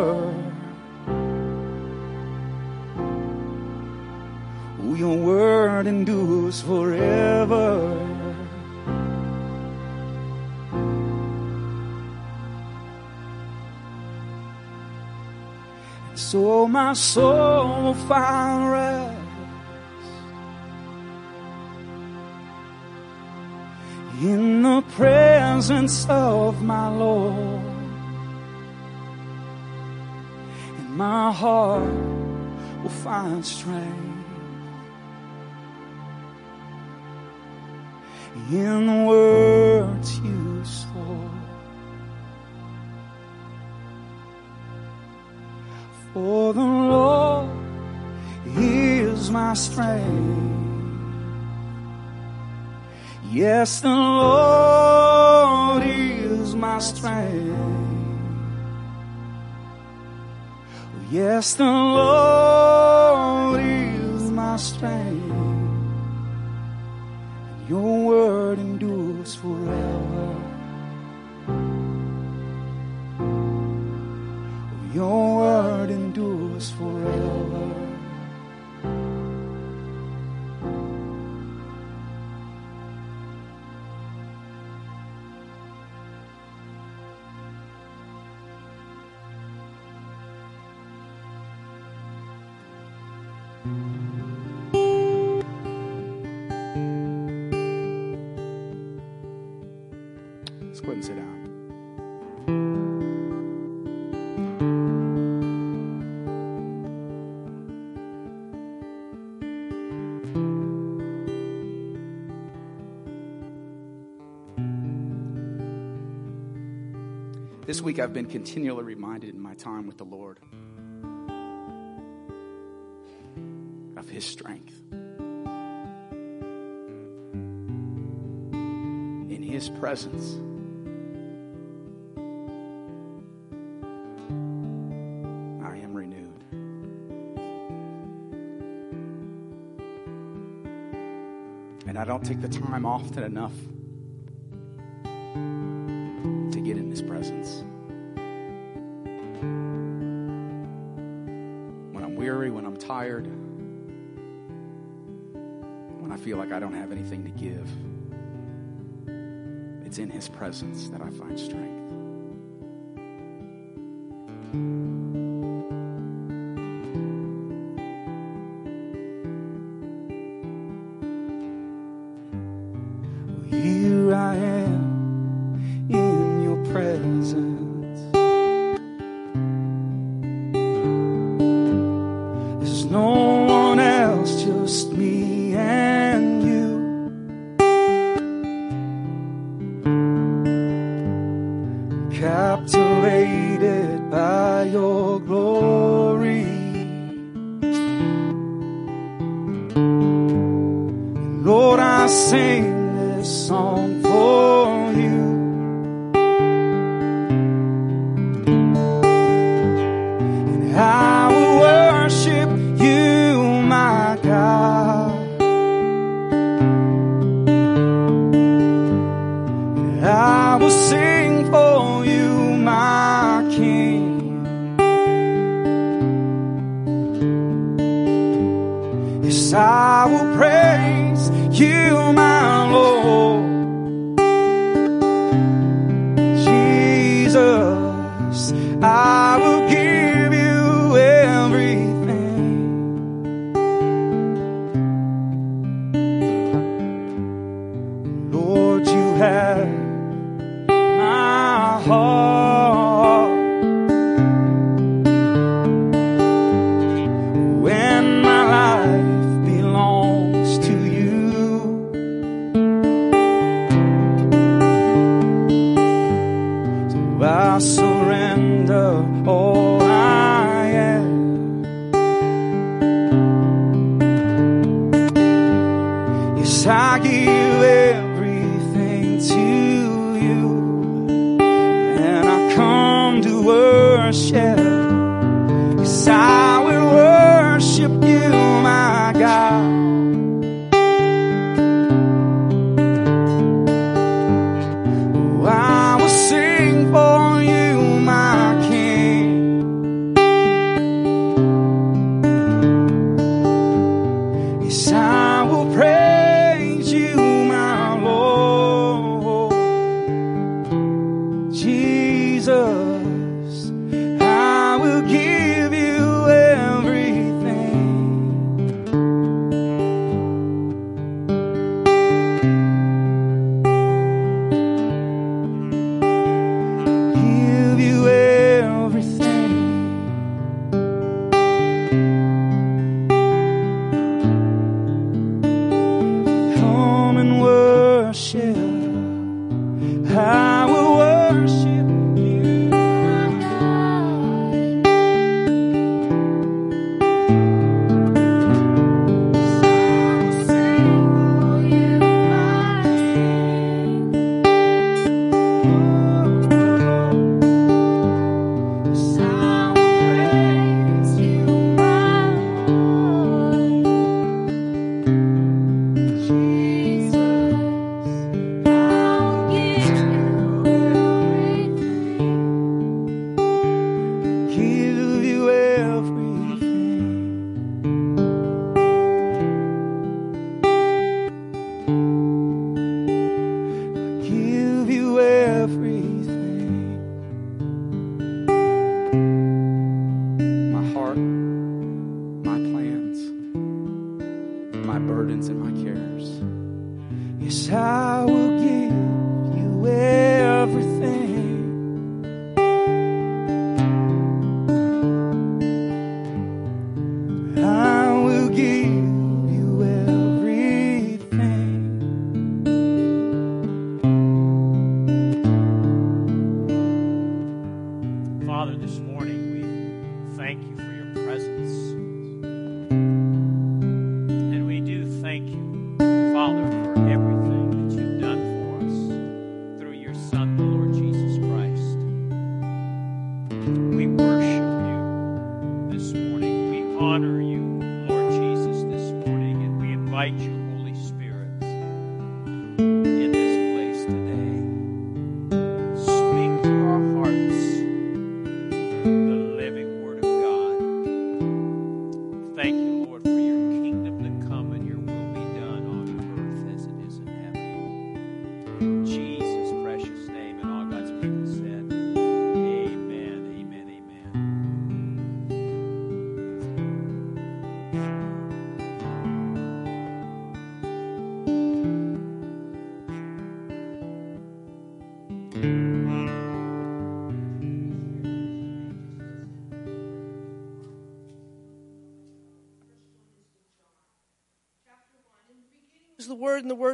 Oh, your word endures forever. And so my soul will find rest in the presence of my Lord. My heart will find strength. in the words you spoke. For the Lord is my strength. Yes, the Lord is my strength. Yes, the Lord is my strength. This week I've been continually reminded in my time with the Lord of His strength. In His presence. I am renewed. And I don't take the time often enough feel like I don't have anything to give, it's in His presence that I find strength.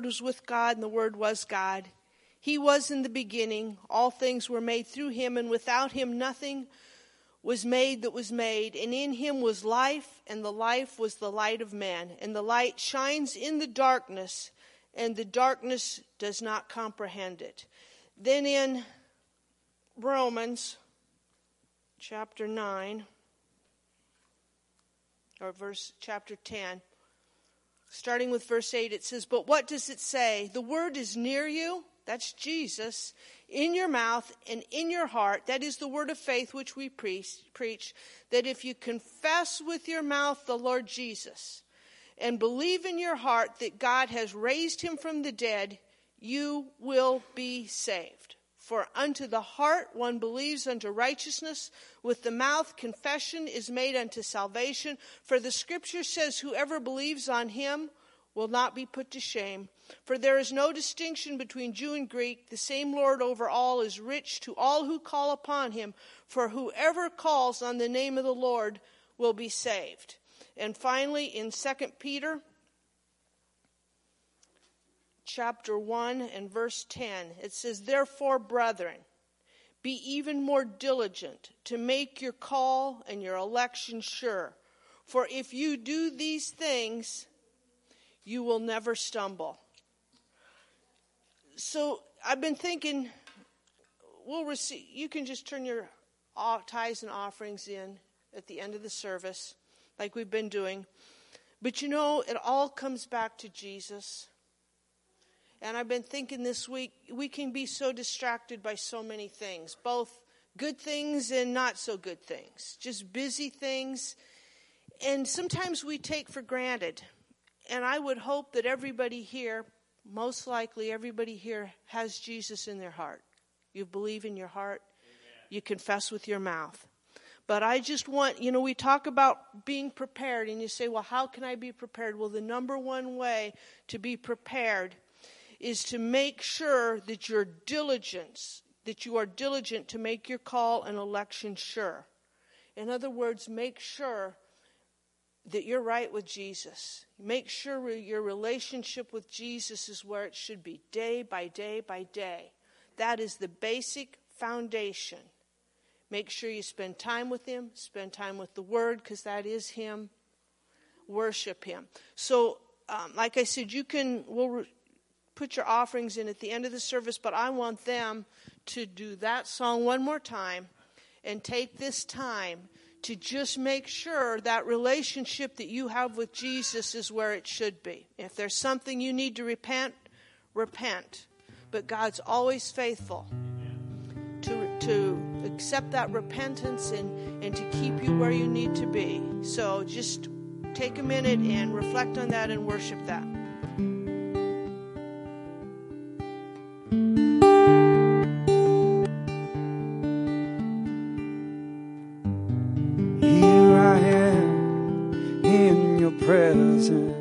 Word, was with God, and the Word was God. He was in the beginning. All things were made through him, and without him nothing was made that was made. And in him was life, and the life was the light of man. And the light shines in the darkness, and the darkness does not comprehend it. Then in Romans chapter 9, or verse chapter 10, starting with verse 8, it says, But what does it say? The word is near you, that's Jesus, in your mouth and in your heart. That is the word of faith which we preach, preach that if you confess with your mouth the Lord Jesus and believe in your heart that God has raised him from the dead, you will be saved. For unto the heart one believes unto righteousness, with the mouth confession is made unto salvation. For the scripture says, Whoever believes on him will not be put to shame. For there is no distinction between Jew and Greek. The same Lord over all is rich to all who call upon him. For whoever calls on the name of the Lord will be saved. And finally, in 2 Peter chapter 1 and verse 10, it says, Therefore, brethren, be even more diligent to make your call and your election sure. For if you do these things, you will never stumble. So I've been thinking, we'll receive. You can just turn your tithes and offerings in at the end of the service, like we've been doing. But you know, it all comes back to Jesus. And I've been thinking this week, we can be so distracted by so many things, both good things and not so good things, just busy things. And sometimes we take for granted. And I would hope that everybody here, most likely everybody here, has Jesus in their heart. You believe in your heart, Amen. you confess with your mouth. But I just want, you know, we talk about being prepared, and you say, well, how can I be prepared? Well, the number one way to be prepared is to make sure that your diligence, that you are diligent to make your call and election sure. In other words, make sure that you're right with Jesus. Make sure your relationship with Jesus is where it should be, day by day by day. That is the basic foundation. Make sure you spend time with Him, spend time with the Word, because that is Him. Worship Him. So, um, like I said, you can, we'll put your offerings in at the end of the service, but I want them to do that song one more time and take this time to just make sure that relationship that you have with Jesus is where it should be. If there's something you need to repent, repent. But God's always faithful to, to accept that repentance and, and to keep you where you need to be. So just take a minute and reflect on that and worship that. present.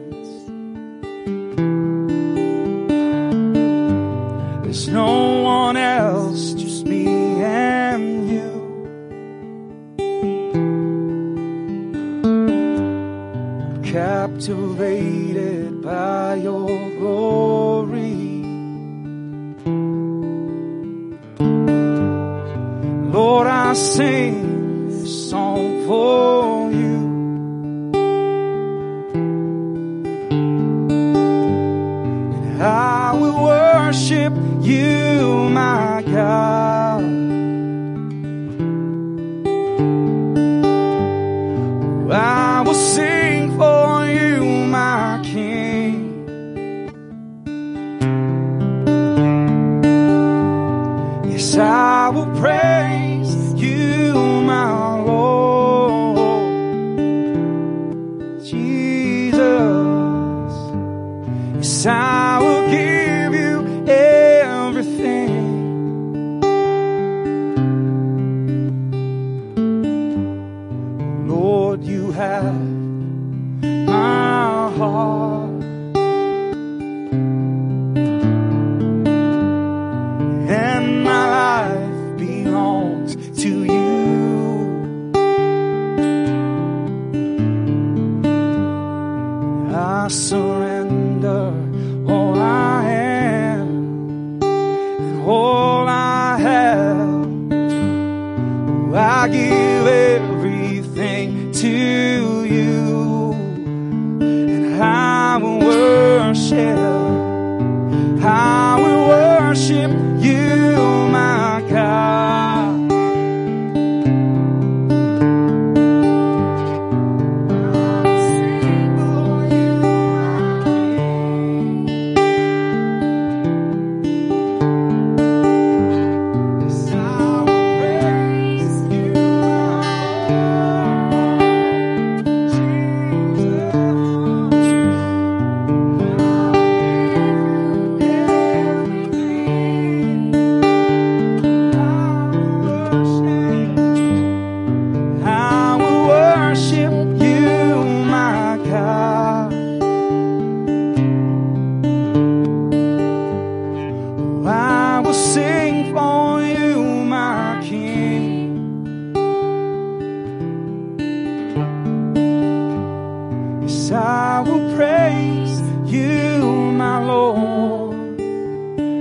I will praise you, my Lord.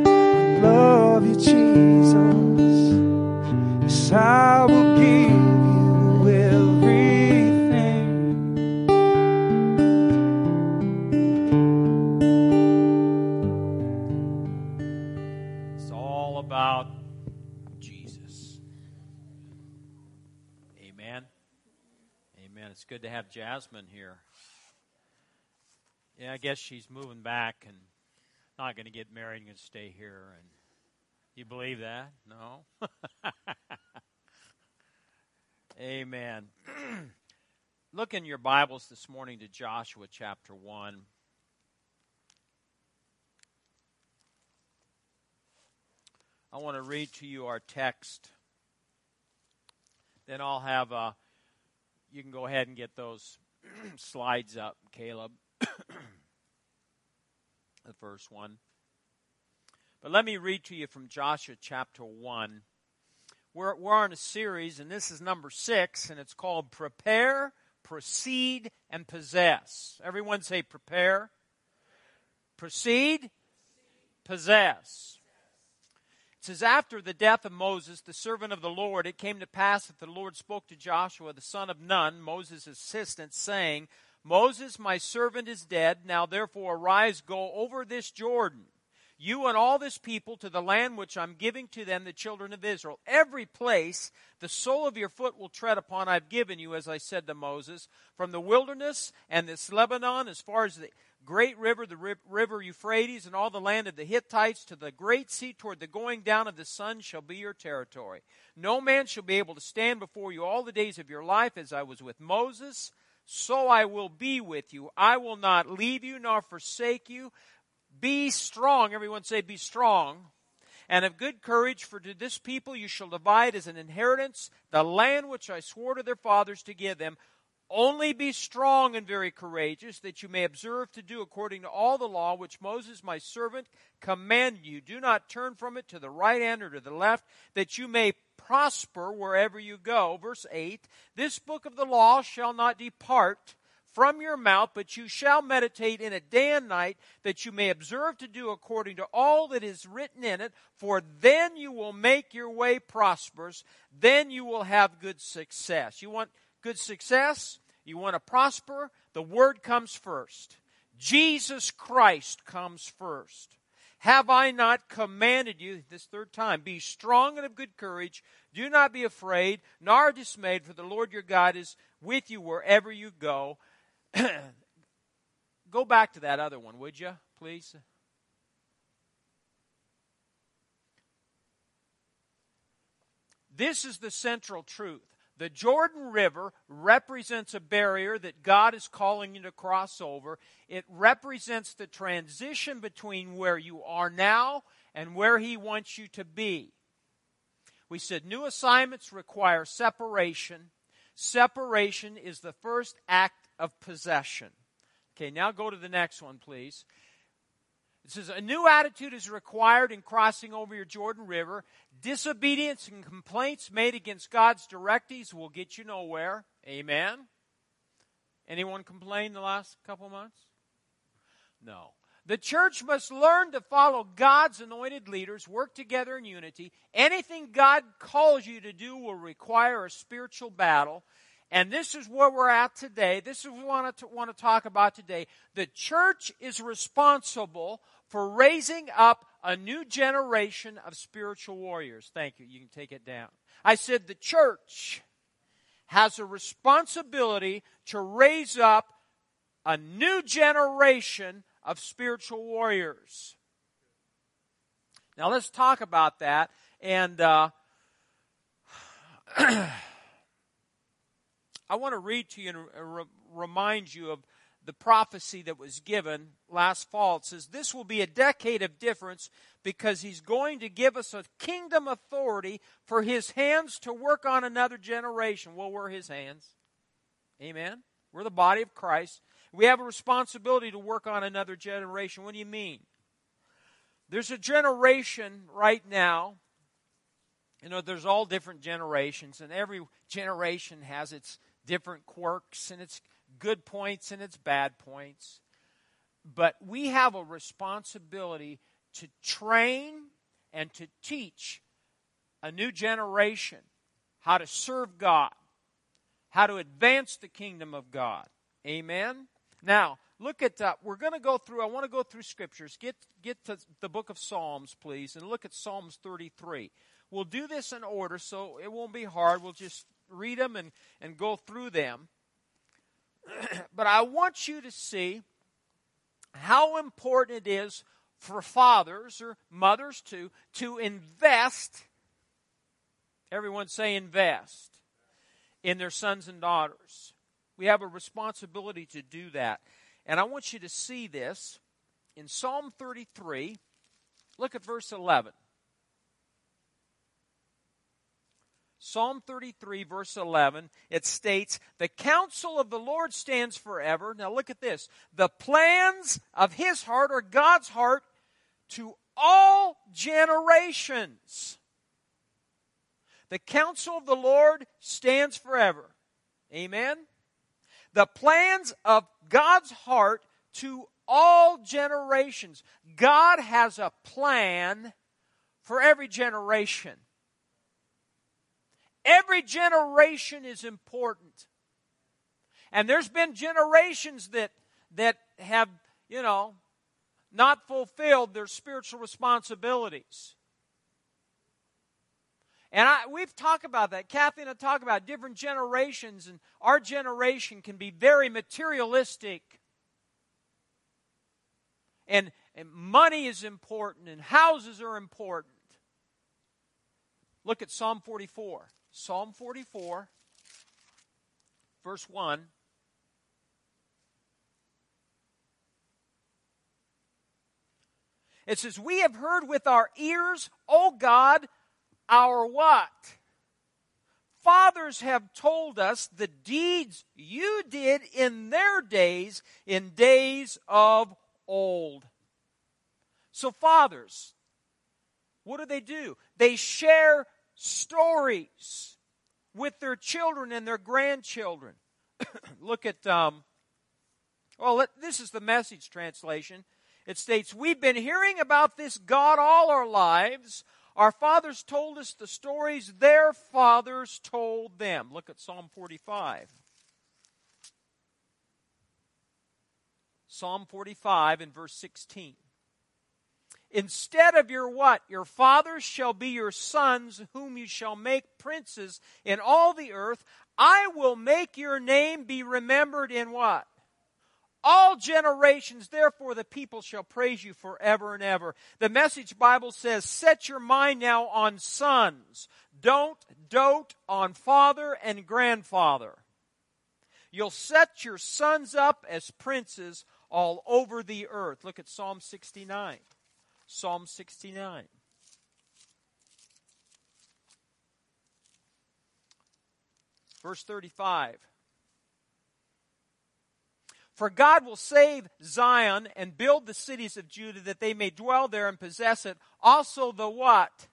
I love you, Jesus. Yes, I will give you everything. It's all about Jesus. Amen. Amen. It's good to have Jasmine here. Yeah, I guess she's moving back and not going to get married and going to stay here. And you believe that? No. Amen. Look in your Bibles this morning to Joshua chapter 1. I want to read to you our text. Then I'll have, uh, you can go ahead and get those slides up, Caleb. the first one. But let me read to you from Joshua chapter 1. We're, we're on a series, and this is number six, and it's called Prepare, Proceed, and Possess. Everyone say prepare, proceed, possess. It says, After the death of Moses, the servant of the Lord, it came to pass that the Lord spoke to Joshua, the son of Nun, Moses' assistant, saying, Moses, my servant, is dead. Now therefore arise, go over this Jordan, you and all this people, to the land which I'm giving to them, the children of Israel. Every place the sole of your foot will tread upon, I've given you, as I said to Moses, from the wilderness and this Lebanon, as far as the great river, the river Euphrates, and all the land of the Hittites to the great sea toward the going down of the sun shall be your territory. No man shall be able to stand before you all the days of your life, as I was with Moses, so I will be with you. I will not leave you nor forsake you. Be strong. Everyone say, be strong. And of good courage, for to this people you shall divide as an inheritance the land which I swore to their fathers to give them. Only be strong and very courageous, that you may observe to do according to all the law which Moses my servant commanded you. Do not turn from it to the right hand or to the left, that you may prosper wherever you go. Verse 8 This book of the law shall not depart from your mouth, but you shall meditate in it day and night, that you may observe to do according to all that is written in it, for then you will make your way prosperous, then you will have good success. You want good success? You want to prosper? The Word comes first. Jesus Christ comes first. Have I not commanded you, this third time, be strong and of good courage, do not be afraid, nor dismayed, for the Lord your God is with you wherever you go. go back to that other one, would you, please? This is the central truth. The Jordan River represents a barrier that God is calling you to cross over. It represents the transition between where you are now and where He wants you to be. We said new assignments require separation. Separation is the first act of possession. Okay, now go to the next one, please. It says, A new attitude is required in crossing over your Jordan River. Disobedience and complaints made against God's directives will get you nowhere. Amen. Anyone complained the last couple months? No. The church must learn to follow God's anointed leaders, work together in unity. Anything God calls you to do will require a spiritual battle. And this is where we're at today. This is what we want to, want to talk about today. The church is responsible for raising up a new generation of spiritual warriors. Thank you. You can take it down. I said the church has a responsibility to raise up a new generation of spiritual warriors. Now let's talk about that. And uh, I want to read to you and remind you of the prophecy that was given last fall. It says, This will be a decade of difference because he's going to give us a kingdom authority for his hands to work on another generation. Well, we're his hands. Amen. We're the body of Christ. We have a responsibility to work on another generation. What do you mean? There's a generation right now. You know, there's all different generations, and every generation has its different quirks and its good points and its bad points. But we have a responsibility to train and to teach a new generation how to serve God, how to advance the kingdom of God. Amen. Now, look at that. We're going to go through, I want to go through scriptures. Get, get to the book of Psalms, please, and look at Psalms 33. We'll do this in order, so it won't be hard. We'll just read them and, and go through them. but I want you to see how important it is for fathers or mothers to to invest everyone say invest in their sons and daughters we have a responsibility to do that and i want you to see this in psalm 33 look at verse 11 Psalm 33, verse 11, it states, The counsel of the Lord stands forever. Now look at this. The plans of his heart or God's heart to all generations. The counsel of the Lord stands forever. Amen. The plans of God's heart to all generations. God has a plan for every generation. Every generation is important. And there's been generations that that have, you know, not fulfilled their spiritual responsibilities. And I, we've talked about that. Kathy and I talk about different generations, and our generation can be very materialistic. And, and money is important, and houses are important. Look at Psalm 44. Psalm 44, verse 1. It says, We have heard with our ears, O God, our what? Fathers have told us the deeds you did in their days, in days of old. So, fathers, what do they do? They share stories with their children and their grandchildren. Look at, um, well, let, this is the message translation. It states, We've been hearing about this God all our lives. Our fathers told us the stories their fathers told them. Look at Psalm 45. Psalm 45 and verse 16. Instead of your what? Your fathers shall be your sons, whom you shall make princes in all the earth. I will make your name be remembered in what? All generations, therefore, the people shall praise you forever and ever. The Message Bible says, Set your mind now on sons. Don't dote on father and grandfather. You'll set your sons up as princes all over the earth. Look at Psalm 69. Psalm 69. Verse 35. For God will save Zion and build the cities of Judah that they may dwell there and possess it. Also the what?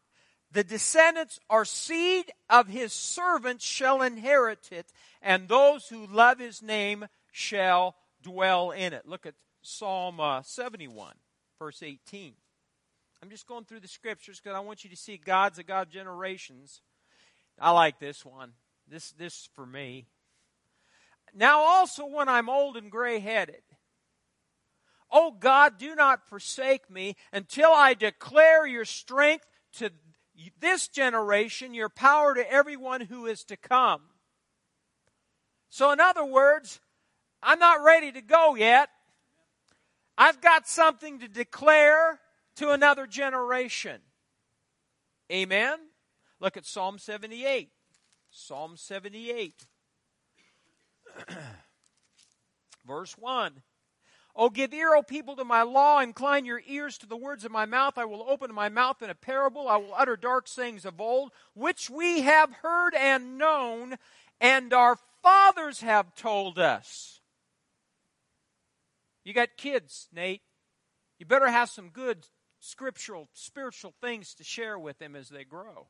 The descendants or seed of his servants shall inherit it, and those who love his name shall dwell in it. Look at Psalm uh, 71, verse 18. I'm just going through the scriptures because I want you to see God's a God of generations. I like this one. This this for me. Now also when I'm old and gray headed. Oh God, do not forsake me until I declare your strength to this generation, your power to everyone who is to come. So, in other words, I'm not ready to go yet. I've got something to declare to another generation. Amen? Look at Psalm 78. Psalm 78. Verse 1. Oh, give ear, O people, to my law. Incline your ears to the words of my mouth. I will open my mouth in a parable. I will utter dark sayings of old, which we have heard and known, and our fathers have told us. You got kids, Nate. You better have some good scriptural, spiritual things to share with them as they grow.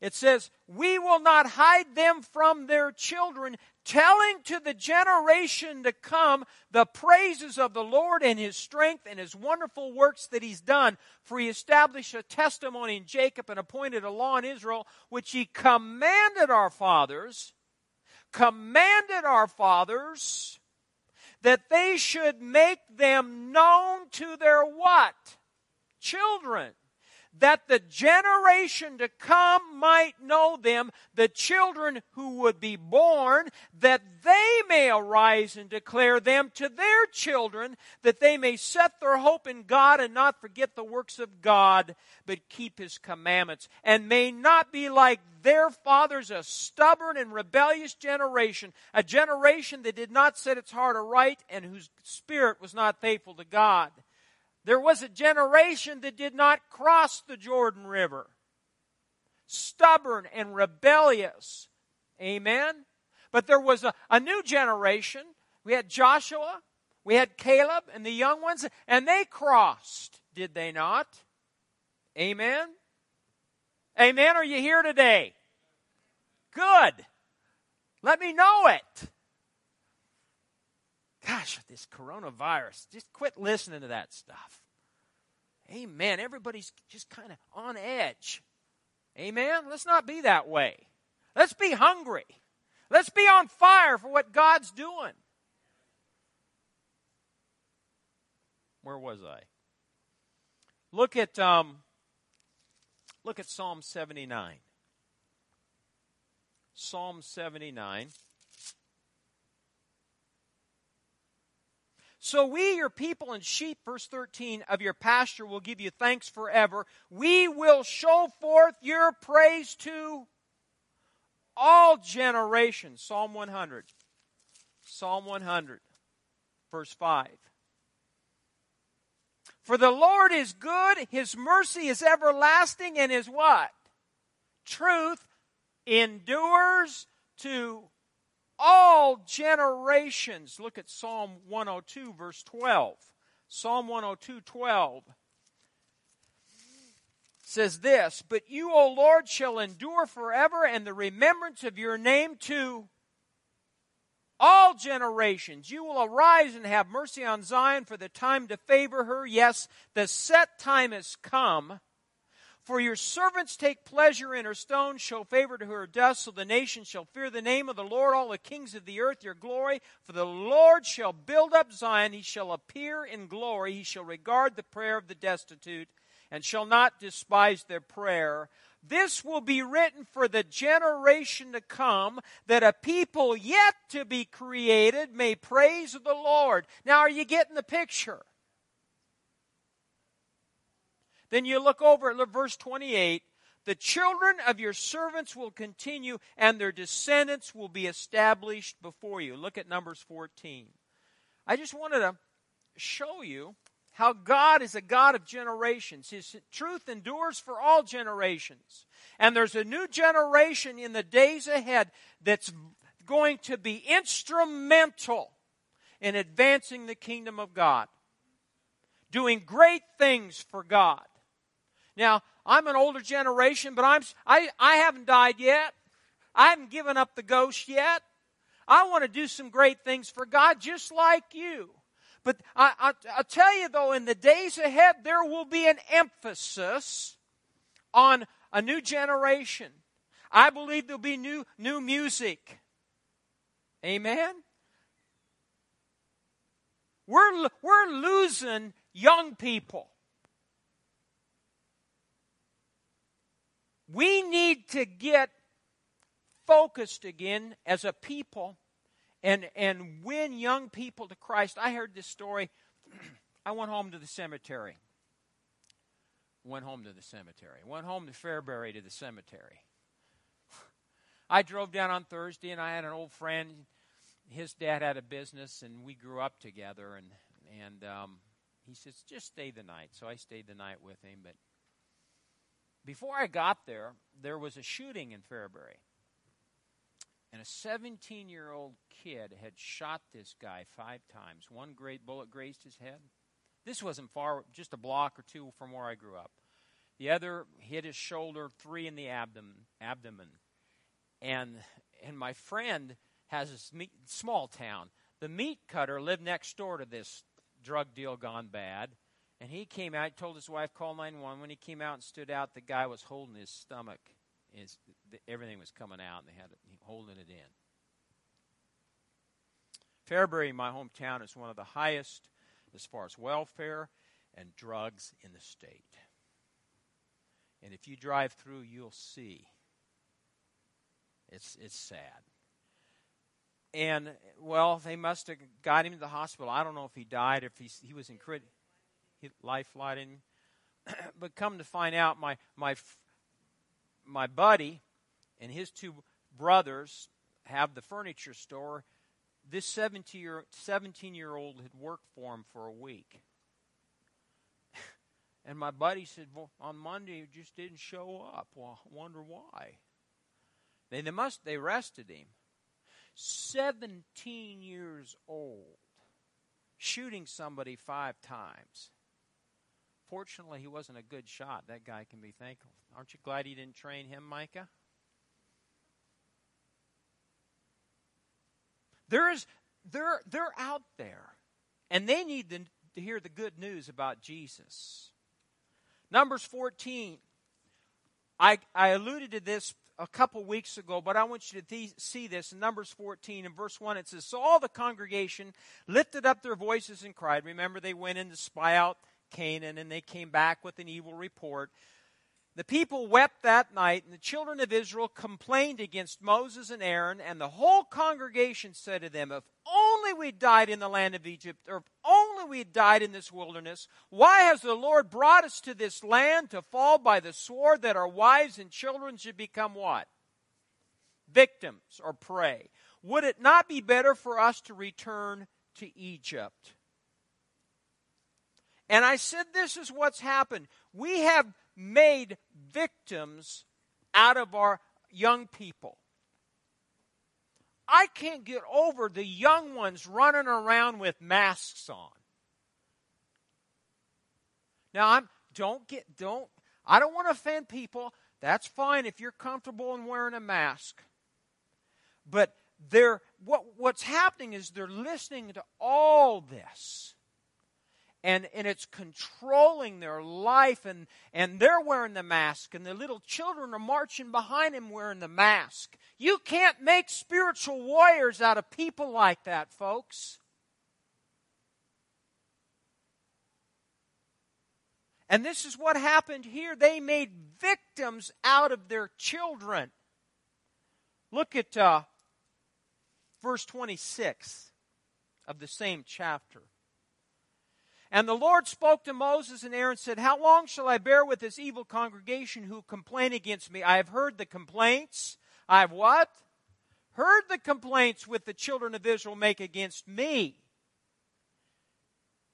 It says, We will not hide them from their children, telling to the generation to come the praises of the Lord and his strength and his wonderful works that he's done. For he established a testimony in Jacob and appointed a law in Israel, which he commanded our fathers, commanded our fathers that they should make them known to their what? Children. That the generation to come might know them, the children who would be born, that they may arise and declare them to their children, that they may set their hope in God and not forget the works of God, but keep his commandments, and may not be like their fathers, a stubborn and rebellious generation, a generation that did not set its heart aright and whose spirit was not faithful to God. There was a generation that did not cross the Jordan River. Stubborn and rebellious. Amen? But there was a, a new generation. We had Joshua, we had Caleb, and the young ones, and they crossed, did they not? Amen? Amen? Are you here today? Good. Let me know it. Gosh, this coronavirus, just quit listening to that stuff. Amen. Everybody's just kind of on edge. Amen. Let's not be that way. Let's be hungry. Let's be on fire for what God's doing. Where was I? Look at um, look at Psalm 79. Psalm 79. So we, your people and sheep, verse 13, of your pasture will give you thanks forever. We will show forth your praise to all generations. Psalm 100. Psalm 100, verse 5. For the Lord is good, his mercy is everlasting, and his what? Truth endures to all generations. Look at Psalm 102, verse 12. Psalm 102, 12 says this But you, O Lord, shall endure forever, and the remembrance of your name to all generations. You will arise and have mercy on Zion for the time to favor her. Yes, the set time has come. For your servants take pleasure in her stones, show favor to her dust, so the nations shall fear the name of the Lord, all the kings of the earth, your glory. For the Lord shall build up Zion, he shall appear in glory, he shall regard the prayer of the destitute, and shall not despise their prayer. This will be written for the generation to come, that a people yet to be created may praise the Lord. Now, are you getting the picture? Then you look over at verse 28 the children of your servants will continue, and their descendants will be established before you. Look at Numbers 14. I just wanted to show you how God is a God of generations. His truth endures for all generations. And there's a new generation in the days ahead that's going to be instrumental in advancing the kingdom of God, doing great things for God. Now, I'm an older generation, but I'm, I, I haven't died yet. I haven't given up the ghost yet. I want to do some great things for God just like you. But I, I, I'll tell you though, in the days ahead, there will be an emphasis on a new generation. I believe there'll be new, new music. Amen? We're, we're losing young people. We need to get focused again as a people and, and win young people to Christ. I heard this story. I went home to the cemetery. Went home to the cemetery. Went home to Fairbury to the cemetery. I drove down on Thursday and I had an old friend. His dad had a business and we grew up together. And, and um, he says, just stay the night. So I stayed the night with him. But before I got there, there was a shooting in Fairbury. And a 17 year old kid had shot this guy five times. One great bullet grazed his head. This wasn't far, just a block or two from where I grew up. The other hit his shoulder, three in the abdomen. abdomen. And, and my friend has a small town. The meat cutter lived next door to this drug deal gone bad. And he came out, told his wife, call 911. When he came out and stood out, the guy was holding his stomach. His, everything was coming out, and they had it, holding it in. Fairbury, my hometown, is one of the highest as far as welfare and drugs in the state. And if you drive through, you'll see. It's, it's sad. And, well, they must have got him to the hospital. I don't know if he died, if he, he was in crit, life flighting. but come to find out, my, my, my buddy and his two brothers have the furniture store. This 17 year, 17 year old had worked for him for a week. and my buddy said, Well, on Monday, he just didn't show up. Well, I wonder why. They, they must, they arrested him. 17 years old, shooting somebody five times. Fortunately, he wasn't a good shot. That guy can be thankful. Aren't you glad he didn't train him, Micah? There's, they're, they're out there, and they need to, to hear the good news about Jesus. Numbers 14. I, I alluded to this a couple weeks ago, but I want you to th- see this in Numbers 14 and verse 1. It says, So all the congregation lifted up their voices and cried. Remember, they went in to spy out Canaan, and they came back with an evil report. The people wept that night, and the children of Israel complained against Moses and Aaron, and the whole congregation said to them, If only we died in the land of Egypt, or if only we died in this wilderness, why has the Lord brought us to this land to fall by the sword that our wives and children should become what? Victims or prey. Would it not be better for us to return to Egypt? And I said, This is what's happened. We have made victims out of our young people. I can't get over the young ones running around with masks on. Now I'm don't get don't I don't want to offend people. That's fine if you're comfortable in wearing a mask. But they're what what's happening is they're listening to all this and, and it's controlling their life and, and they're wearing the mask and the little children are marching behind him wearing the mask. You can't make spiritual warriors out of people like that, folks. And this is what happened here. They made victims out of their children. Look at uh, verse 26 of the same chapter. And the Lord spoke to Moses and Aaron said, How long shall I bear with this evil congregation who complain against me? I have heard the complaints. I have what? Heard the complaints which the children of Israel make against me.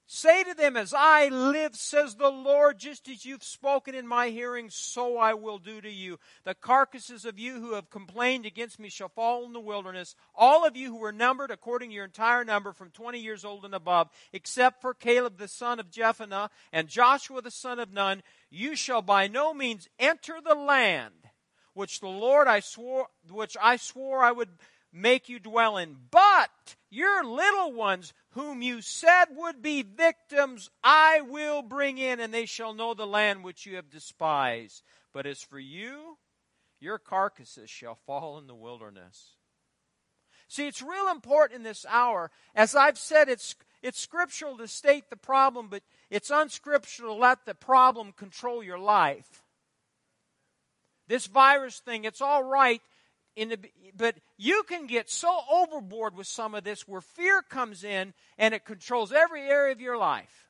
Say to them, As I live, says the Lord, just as you've spoken in my hearing, so I will do to you. The carcasses of you who have complained against me shall fall in the wilderness. All of you who were numbered according to your entire number from 20 years old and above, except for Caleb the son of Jephunneh and Joshua the son of Nun, you shall by no means enter the land which the Lord I swore, which I swore I would make you dwell in. But your little ones, whom you said would be victims, I will bring in, and they shall know the land which you have despised. But as for you, your carcasses shall fall in the wilderness. See, it's real important in this hour. As I've said, it's, it's scriptural to state the problem, but it's unscriptural to let the problem control your life. This virus thing, it's all right in the, but you can get so overboard with some of this where fear comes in and it controls every area of your life.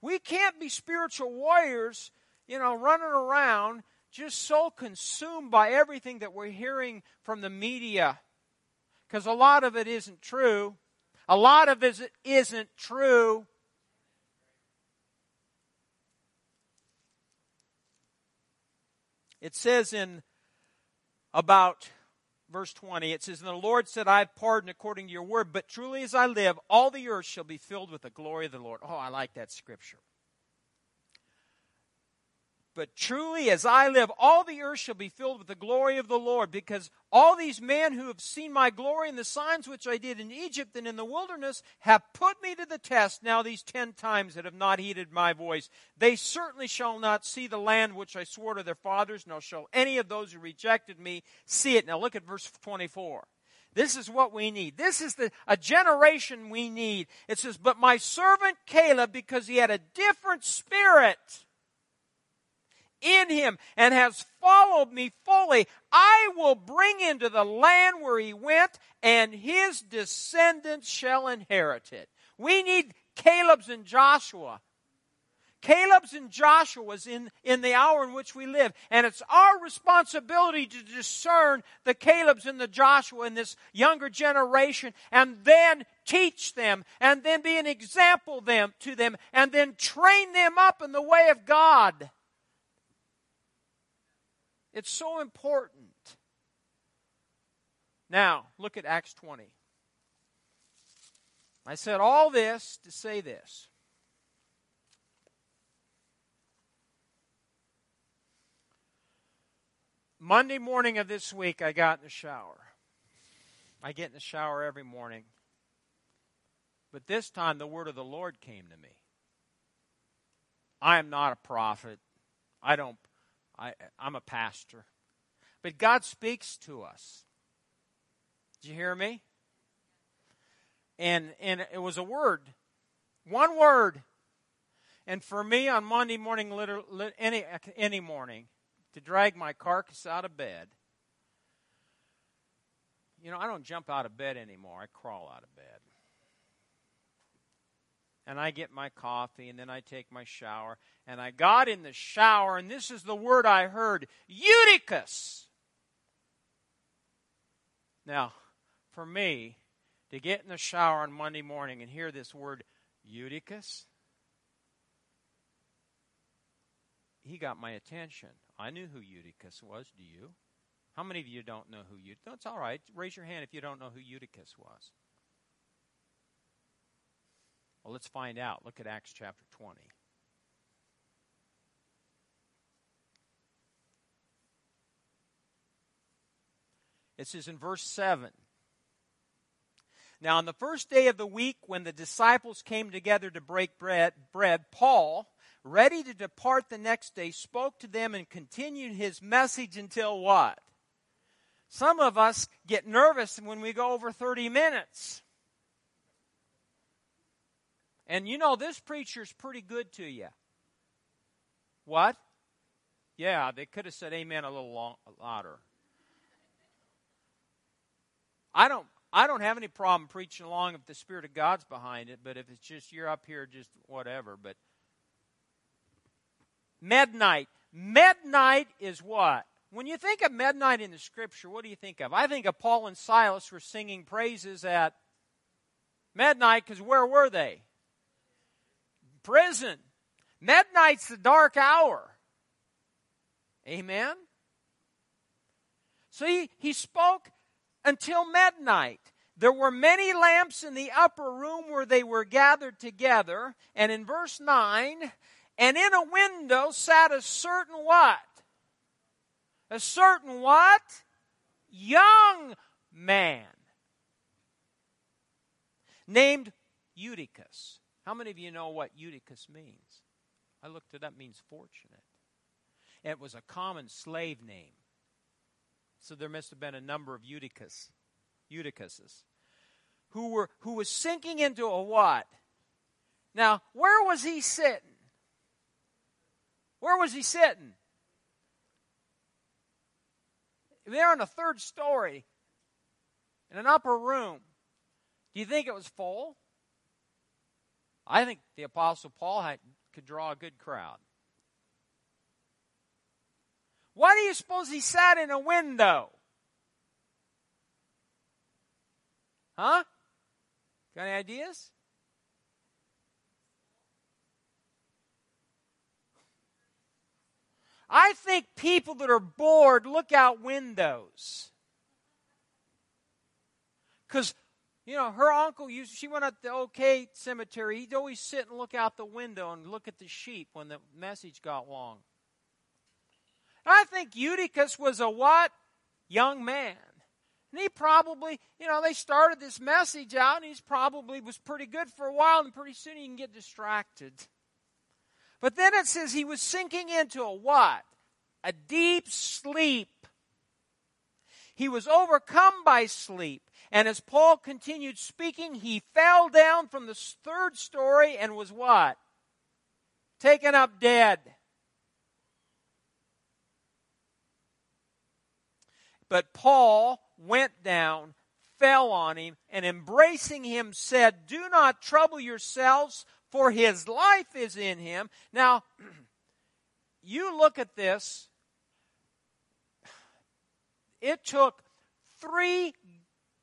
We can't be spiritual warriors, you know, running around just so consumed by everything that we're hearing from the media because a lot of it isn't true. A lot of it isn't true. It says in about verse 20. It says, And the Lord said, I have pardoned according to your word, but truly as I live, all the earth shall be filled with the glory of the Lord. Oh, I like that scripture. But truly, as I live, all the earth shall be filled with the glory of the Lord, because all these men who have seen my glory and the signs which I did in Egypt and in the wilderness have put me to the test now these ten times that have not heeded my voice. They certainly shall not see the land which I swore to their fathers, nor shall any of those who rejected me see it. Now look at verse 24. This is what we need. This is the, a generation we need. It says, But my servant Caleb, because he had a different spirit, in him and has followed me fully, I will bring into the land where he went, and his descendants shall inherit it. We need Caleb's and Joshua. Caleb's and Joshua's in, in the hour in which we live. And it's our responsibility to discern the Caleb's and the Joshua in this younger generation and then teach them and then be an example them, to them and then train them up in the way of God. It's so important. Now, look at Acts 20. I said all this to say this. Monday morning of this week, I got in the shower. I get in the shower every morning. But this time, the word of the Lord came to me. I am not a prophet. I don't, I, I'm a pastor. But God speaks to us. Did you hear me? and and it was a word, one word. And for me on Monday morning, literally, any any morning, to drag my carcass out of bed. You know, I don't jump out of bed anymore. I crawl out of bed. And I get my coffee, and then I take my shower. And I got in the shower, and this is the word I heard Eutychus. Now, for me, to get in the shower on Monday morning and hear this word Eutychus, he got my attention. I knew who Eutychus was. Do you? How many of you don't know who Eutychus? That's all right. Raise your hand if you don't know who Eutychus was. Well, let's find out. Look at Acts chapter 20. It says in verse 7 now, on the first day of the week, when the disciples came together to break bread, bread, Paul, ready to depart the next day, spoke to them and continued his message until what? Some of us get nervous when we go over 30 minutes. And you know, this preacher's pretty good to you. What? Yeah, they could have said amen a little long, louder. I don't I don't have any problem preaching along if the Spirit of God's behind it, but if it's just you're up here, just whatever. But midnight. Midnight is what? When you think of midnight in the scripture, what do you think of? I think of Paul and Silas were singing praises at midnight because where were they? Prison. Midnight's the dark hour. Amen? So he, he spoke until midnight. There were many lamps in the upper room where they were gathered together. And in verse 9, and in a window sat a certain what? A certain what? Young man. Named Eutychus. How many of you know what Eutychus means? I looked it up, means fortunate. It was a common slave name. So there must have been a number of Eutychus, Eutychuses, who were who was sinking into a what? Now, where was he sitting? Where was he sitting? They're on the third story in an upper room. Do you think it was full? I think the Apostle Paul had, could draw a good crowd. Why do you suppose he sat in a window? Huh? Got any ideas? I think people that are bored look out windows. Because, you know, her uncle, used, she went up the OK cemetery. He'd always sit and look out the window and look at the sheep when the message got long. I think Eutychus was a what? Young man. And he probably, you know, they started this message out and he's probably was pretty good for a while and pretty soon he can get distracted. But then it says he was sinking into a what? A deep sleep. He was overcome by sleep. And as Paul continued speaking, he fell down from the third story and was what? Taken up dead. But Paul went down, fell on him, and embracing him said, Do not trouble yourselves, for his life is in him. Now, you look at this. It took three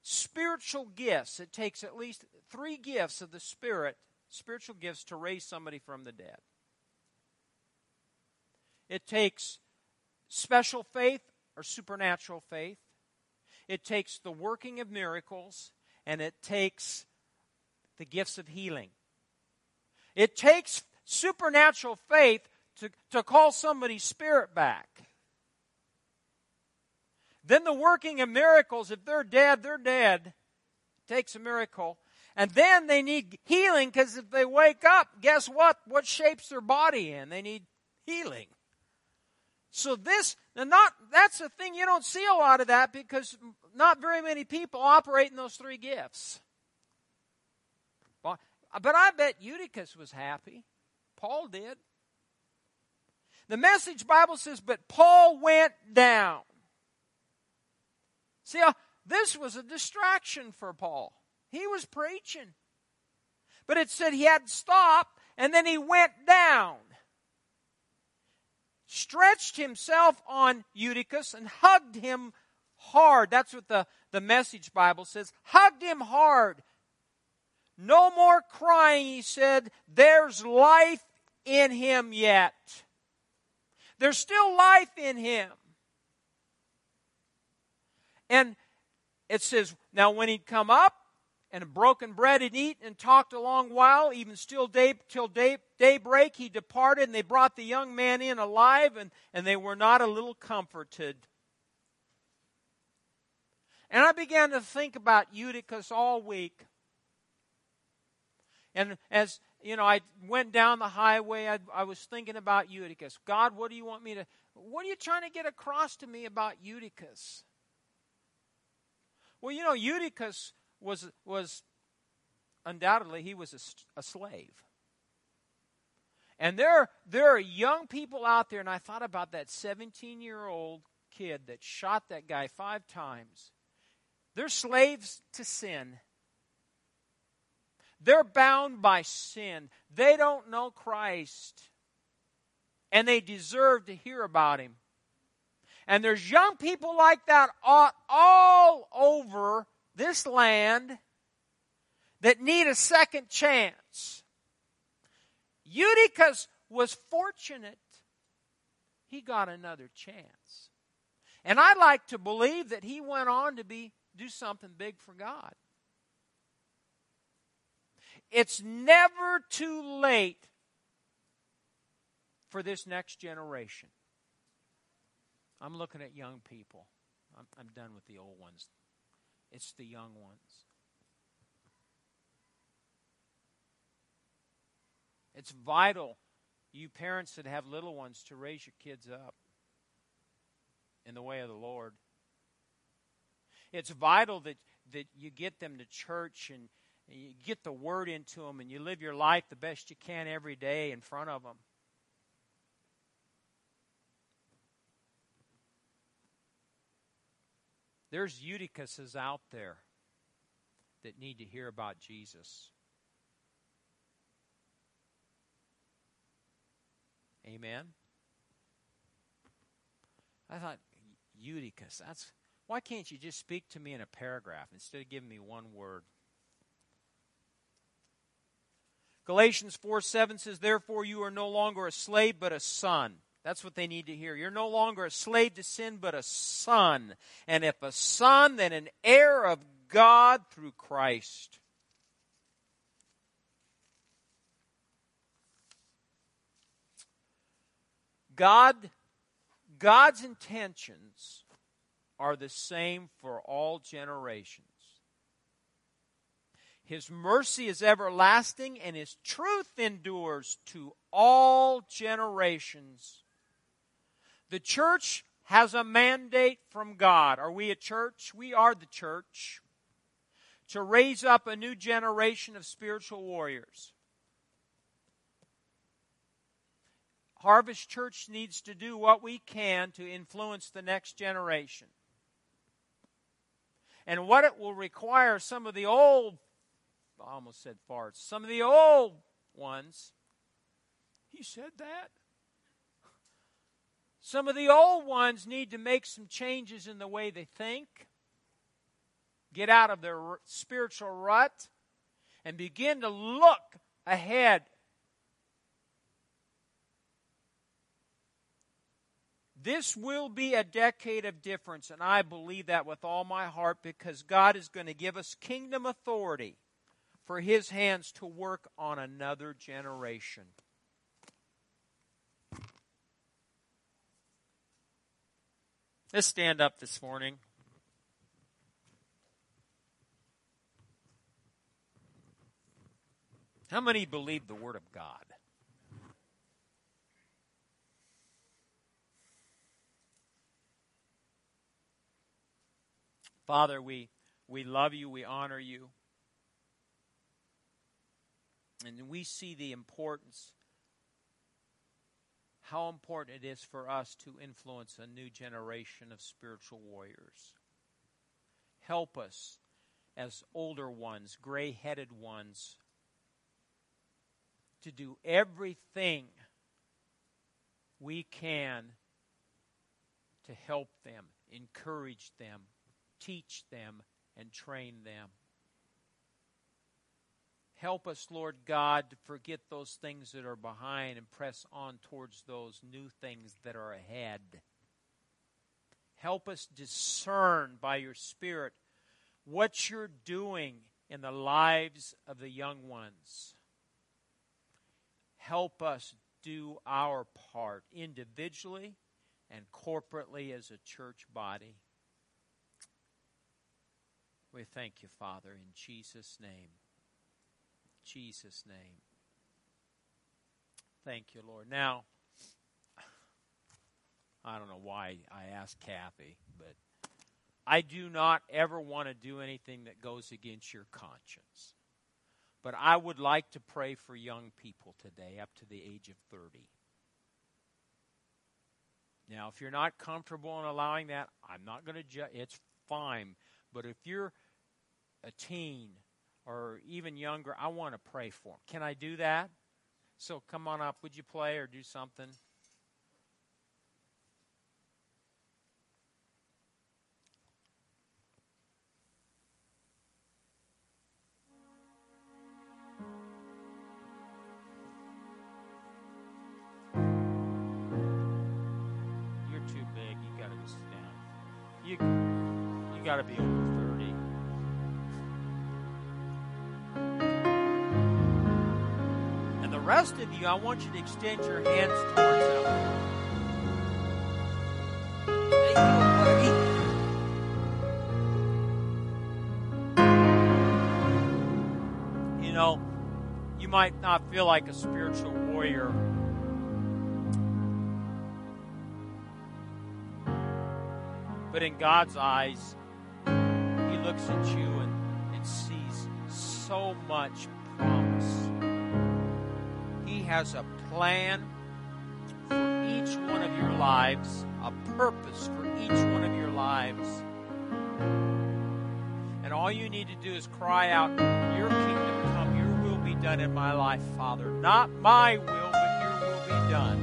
spiritual gifts. It takes at least three gifts of the Spirit, spiritual gifts, to raise somebody from the dead. It takes special faith or supernatural faith. It takes the working of miracles, and it takes the gifts of healing. It takes supernatural faith to, to call somebody's spirit back. Then the working of miracles, if they're dead, they're dead. It takes a miracle. And then they need healing because if they wake up, guess what? What shapes their body in? They need healing. So this, not, that's the thing, you don't see a lot of that because not very many people operate in those three gifts. But I bet Eutychus was happy. Paul did. The message Bible says, but Paul went down. See, uh, this was a distraction for Paul. He was preaching. But it said he had stopped and then he went down. Stretched himself on Eutychus and hugged him hard. That's what the, the message Bible says. Hugged him hard. No more crying, he said. There's life in him yet. There's still life in him. And it says, now when he'd come up and broken bread and eaten and talked a long while, even still day till day daybreak, he departed, and they brought the young man in alive, and, and they were not a little comforted. And I began to think about Eutychus all week. And as you know, I went down the highway. I, I, was thinking about Eutychus. God, what do you want me to? What are you trying to get across to me about Eutychus? Well, you know, Eutychus was was undoubtedly he was a, a slave. And there, there are young people out there, and I thought about that 17 year old kid that shot that guy five times. They're slaves to sin. They're bound by sin. They don't know Christ. And they deserve to hear about him. And there's young people like that all over this land that need a second chance. Eutychus was fortunate. He got another chance. And I like to believe that he went on to be do something big for God. It's never too late for this next generation. I'm looking at young people. I'm, I'm done with the old ones. It's the young ones. It's vital, you parents that have little ones, to raise your kids up in the way of the Lord. It's vital that, that you get them to church and you get the word into them and you live your life the best you can every day in front of them. There's Eutychuses out there that need to hear about Jesus. Amen. I thought Eutychus. That's why can't you just speak to me in a paragraph instead of giving me one word? Galatians 4 7 says, Therefore you are no longer a slave, but a son. That's what they need to hear. You're no longer a slave to sin, but a son. And if a son, then an heir of God through Christ. God, God's intentions are the same for all generations. His mercy is everlasting, and His truth endures to all generations. The church has a mandate from God. Are we a church? We are the church. To raise up a new generation of spiritual warriors. Harvest Church needs to do what we can to influence the next generation. And what it will require some of the old, I almost said farts, some of the old ones. He said that. Some of the old ones need to make some changes in the way they think, get out of their spiritual rut, and begin to look ahead. This will be a decade of difference, and I believe that with all my heart because God is going to give us kingdom authority for His hands to work on another generation. Let's stand up this morning. How many believe the Word of God? Father, we, we love you, we honor you. And we see the importance, how important it is for us to influence a new generation of spiritual warriors. Help us as older ones, gray headed ones, to do everything we can to help them, encourage them, teach them, and train them. Help us, Lord God, to forget those things that are behind and press on towards those new things that are ahead. Help us discern by your Spirit what you're doing in the lives of the young ones help us do our part individually and corporately as a church body. We thank you, Father, in Jesus' name. Jesus' name. Thank you, Lord. Now, I don't know why I asked Kathy, but I do not ever want to do anything that goes against your conscience. But I would like to pray for young people today up to the age of 30. Now, if you're not comfortable in allowing that, I'm not going to judge. It's fine. But if you're a teen or even younger, I want to pray for them. Can I do that? So come on up. Would you play or do something? Rest of you, I want you to extend your hands towards them. You. You know, you might not feel like a spiritual warrior but in God's eyes, He looks at you and, and sees so much has a plan for each one of your lives, a purpose for each one of your lives. And all you need to do is cry out, Your kingdom come, your will be done in my life, Father. Not my will, but your will be done.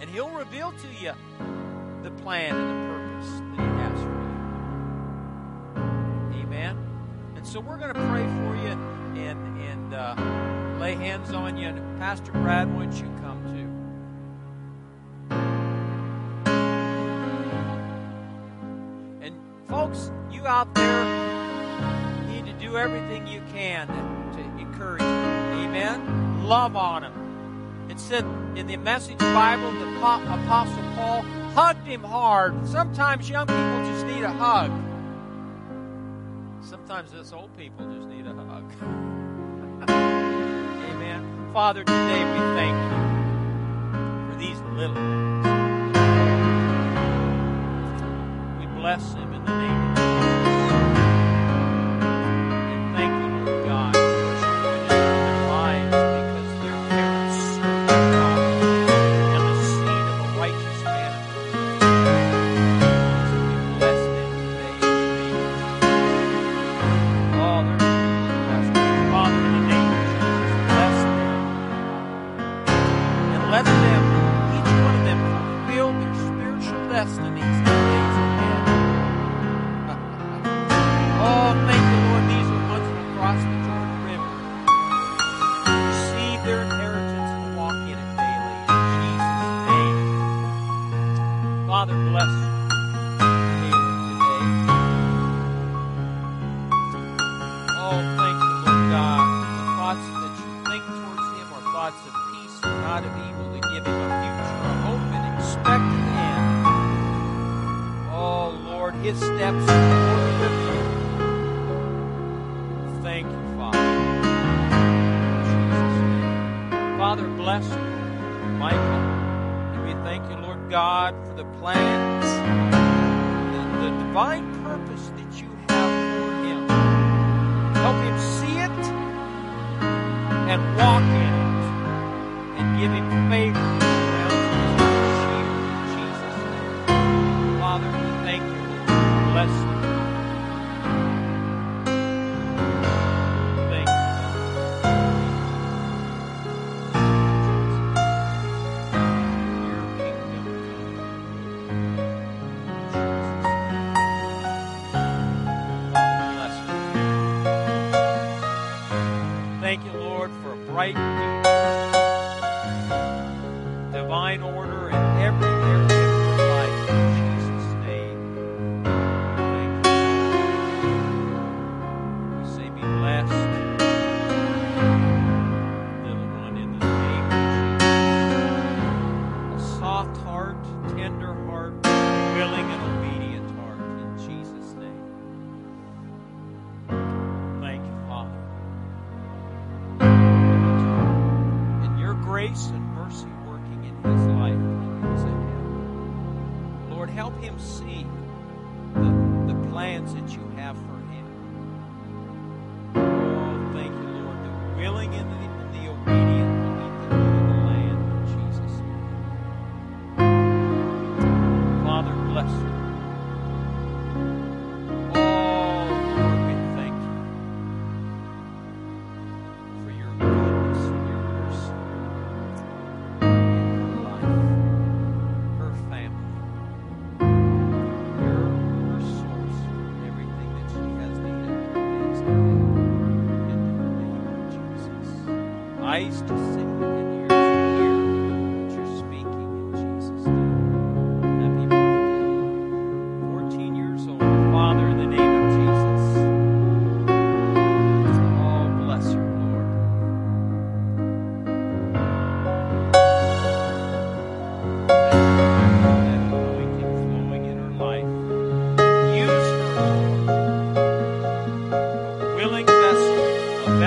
And He'll reveal to you the plan and the purpose so we're going to pray for you and, and uh, lay hands on you. And Pastor Brad, why don't you come too? And folks, you out there need to do everything you can to encourage them. Amen. Love on them. It said in the Message Bible, the Apostle Paul hugged him hard. Sometimes young people just need a hug. Sometimes us old people just need a hug. Amen. Father, today we thank you for these little things. We bless them in the name of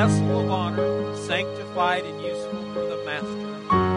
gospel of honor, sanctified and useful for the Master.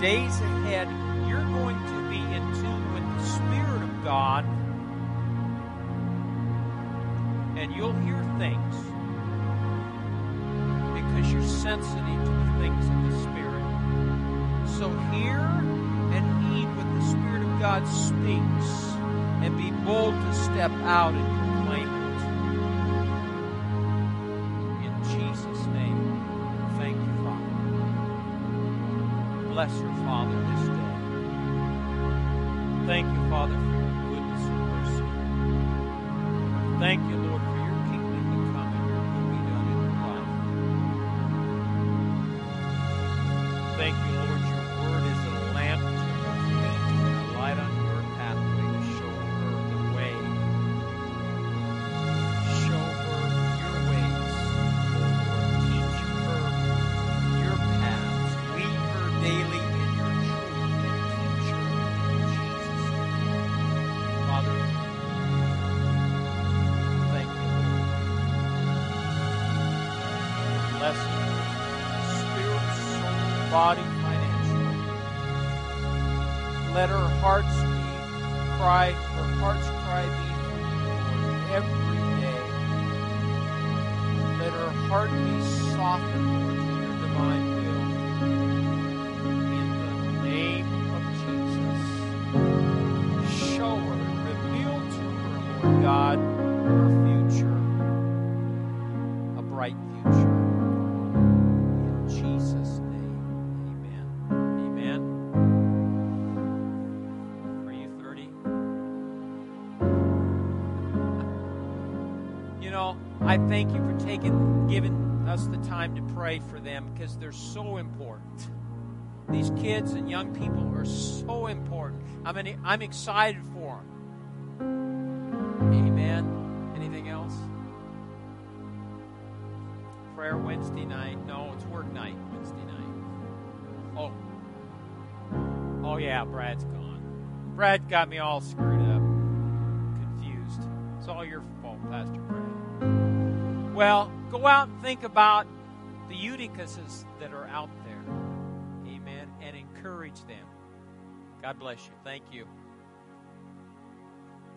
days bless your Father this day. Thank you, Father, for your goodness and mercy. Thank you, Lord. I thank you for taking, giving us the time to pray for them because they're so important. These kids and young people are so important. I mean, I'm excited for them. Amen. Anything else? Prayer Wednesday night. No, it's work night Wednesday night. Oh. Oh, yeah, Brad's gone. Brad got me all screwed up, confused. It's all your fault, Pastor Brad. Well, go out and think about the Eutychuses that are out there. Amen. And encourage them. God bless you. Thank you.